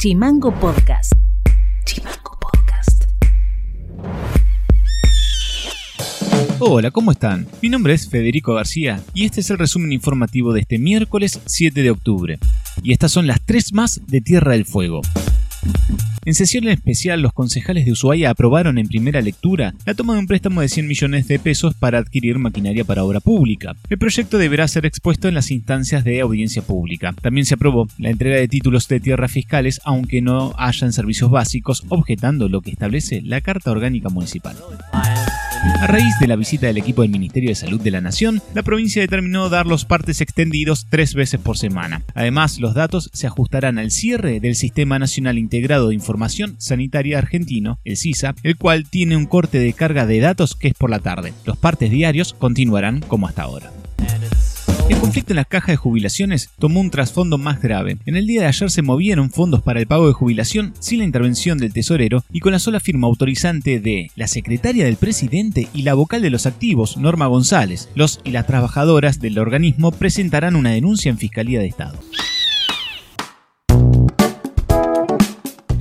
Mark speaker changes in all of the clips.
Speaker 1: Chimango Podcast. Chimango Podcast.
Speaker 2: Hola, ¿cómo están? Mi nombre es Federico García y este es el resumen informativo de este miércoles 7 de octubre. Y estas son las tres más de Tierra del Fuego. En sesión especial, los concejales de Ushuaia aprobaron en primera lectura la toma de un préstamo de 100 millones de pesos para adquirir maquinaria para obra pública. El proyecto deberá ser expuesto en las instancias de audiencia pública. También se aprobó la entrega de títulos de tierras fiscales, aunque no hayan servicios básicos, objetando lo que establece la Carta Orgánica Municipal. A raíz de la visita del equipo del Ministerio de Salud de la Nación, la provincia determinó dar los partes extendidos tres veces por semana. Además, los datos se ajustarán al cierre del Sistema Nacional Integrado de Información Sanitaria Argentino, el CISA, el cual tiene un corte de carga de datos que es por la tarde. Los partes diarios continuarán como hasta ahora. El conflicto en las cajas de jubilaciones tomó un trasfondo más grave. En el día de ayer se movieron fondos para el pago de jubilación sin la intervención del tesorero y con la sola firma autorizante de la secretaria del presidente y la vocal de los activos, Norma González. Los y las trabajadoras del organismo presentarán una denuncia en Fiscalía de Estado.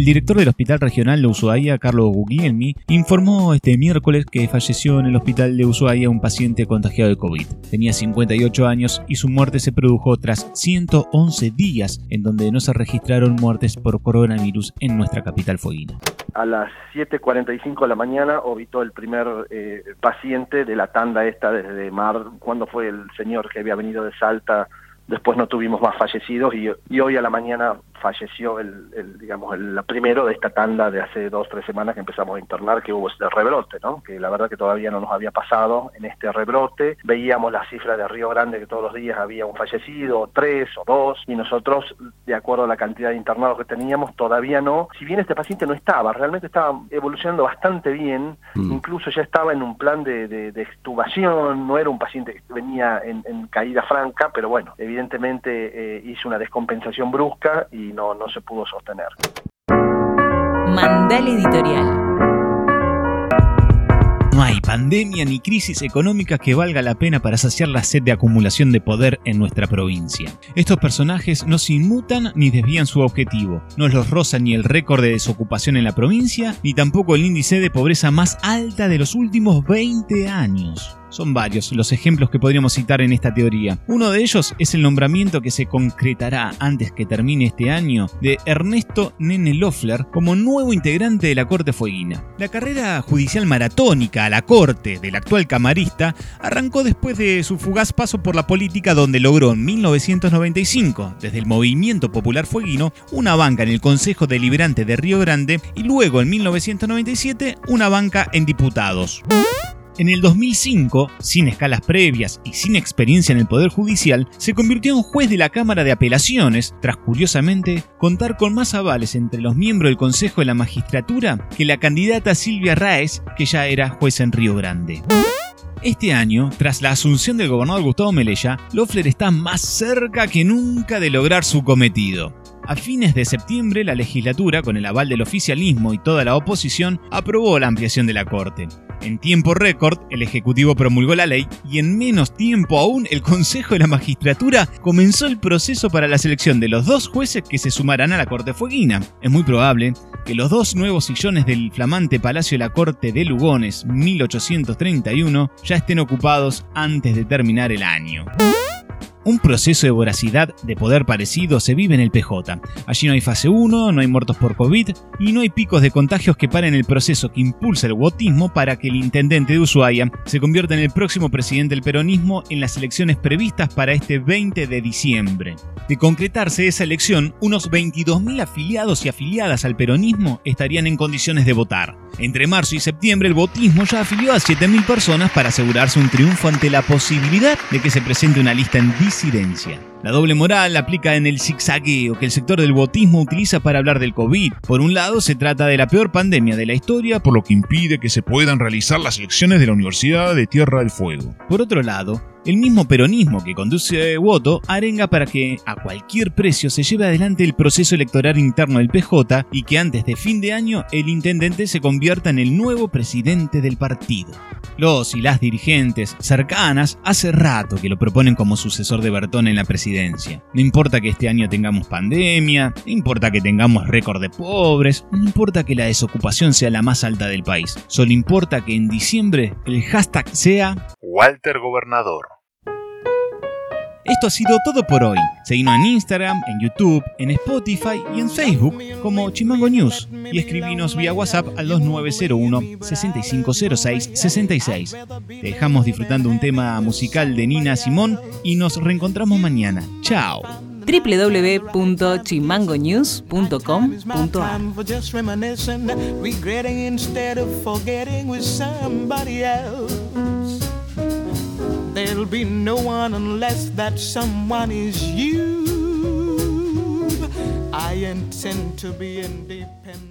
Speaker 2: Director del Hospital Regional de Ushuaia, Carlos Guglielmi, informó este miércoles que falleció en el hospital de Ushuaia un paciente contagiado de COVID. Tenía 58 años y su muerte se produjo tras 111 días en donde no se registraron muertes por coronavirus en nuestra capital fueguina.
Speaker 3: A las 7.45 de la mañana obitó el primer eh, paciente de la tanda esta desde Mar, cuando fue el señor que había venido de Salta después no tuvimos más fallecidos y, y, hoy a la mañana falleció el, el digamos el primero de esta tanda de hace dos tres semanas que empezamos a internar que hubo este rebrote no que la verdad que todavía no nos había pasado en este rebrote. Veíamos la cifra de Río Grande que todos los días había un fallecido tres o dos y nosotros de acuerdo a la cantidad de internados que teníamos todavía no. Si bien este paciente no estaba realmente estaba evolucionando bastante bien mm. incluso ya estaba en un plan de, de, de, extubación no era un paciente que venía en, en caída franca pero bueno evidentemente eh, hizo una descompensación brusca y no, no se pudo sostener.
Speaker 1: Mandal Editorial.
Speaker 2: No hay pandemia ni crisis económica que valga la pena para saciar la sed de acumulación de poder en nuestra provincia. Estos personajes no se inmutan ni desvían su objetivo. No los roza ni el récord de desocupación en la provincia, ni tampoco el índice de pobreza más alta de los últimos 20 años. Son varios los ejemplos que podríamos citar en esta teoría. Uno de ellos es el nombramiento que se concretará antes que termine este año de Ernesto Nene Loeffler como nuevo integrante de la Corte Fueguina. La carrera judicial maratónica a la Corte del actual camarista arrancó después de su fugaz paso por la política donde logró en 1995, desde el Movimiento Popular Fueguino, una banca en el Consejo Deliberante de Río Grande y luego en 1997 una banca en diputados. En el 2005, sin escalas previas y sin experiencia en el Poder Judicial, se convirtió en juez de la Cámara de Apelaciones, tras curiosamente contar con más avales entre los miembros del Consejo de la Magistratura que la candidata Silvia Raes, que ya era juez en Río Grande. Este año, tras la asunción del gobernador Gustavo Melella, Loeffler está más cerca que nunca de lograr su cometido. A fines de septiembre, la legislatura, con el aval del oficialismo y toda la oposición, aprobó la ampliación de la Corte. En tiempo récord, el Ejecutivo promulgó la ley y en menos tiempo aún el Consejo de la Magistratura comenzó el proceso para la selección de los dos jueces que se sumarán a la Corte Fueguina. Es muy probable que los dos nuevos sillones del flamante Palacio de la Corte de Lugones 1831 ya estén ocupados antes de terminar el año. Un proceso de voracidad de poder parecido se vive en el PJ. Allí no hay fase 1, no hay muertos por COVID y no hay picos de contagios que paren el proceso que impulsa el botismo para que el intendente de Ushuaia se convierta en el próximo presidente del peronismo en las elecciones previstas para este 20 de diciembre. De concretarse esa elección, unos 22.000 afiliados y afiliadas al peronismo estarían en condiciones de votar. Entre marzo y septiembre el botismo ya afilió a 7.000 personas para asegurarse un triunfo ante la posibilidad de que se presente una lista en disidencia. La doble moral aplica en el zigzagueo que el sector del botismo utiliza para hablar del COVID. Por un lado, se trata de la peor pandemia de la historia, por lo que impide que se puedan realizar las elecciones de la Universidad de Tierra del Fuego. Por otro lado, el mismo peronismo que conduce voto arenga para que a cualquier precio se lleve adelante el proceso electoral interno del PJ y que antes de fin de año el intendente se convierta en el nuevo presidente del partido. Los y las dirigentes cercanas hace rato que lo proponen como sucesor de Bertón en la presidencia No importa que este año tengamos pandemia, no importa que tengamos récord de pobres, no importa que la desocupación sea la más alta del país. Solo importa que en diciembre el hashtag sea
Speaker 4: Walter Gobernador.
Speaker 2: Esto ha sido todo por hoy. Seguimos en Instagram, en YouTube, en Spotify y en Facebook como Chimango News y escribinos vía WhatsApp al 2901 6506 66. Te dejamos disfrutando un tema musical de Nina Simón y nos reencontramos mañana. Chao.
Speaker 1: www.chimangonews.com.ar
Speaker 5: There'll be no one unless that someone is you. I intend to be independent.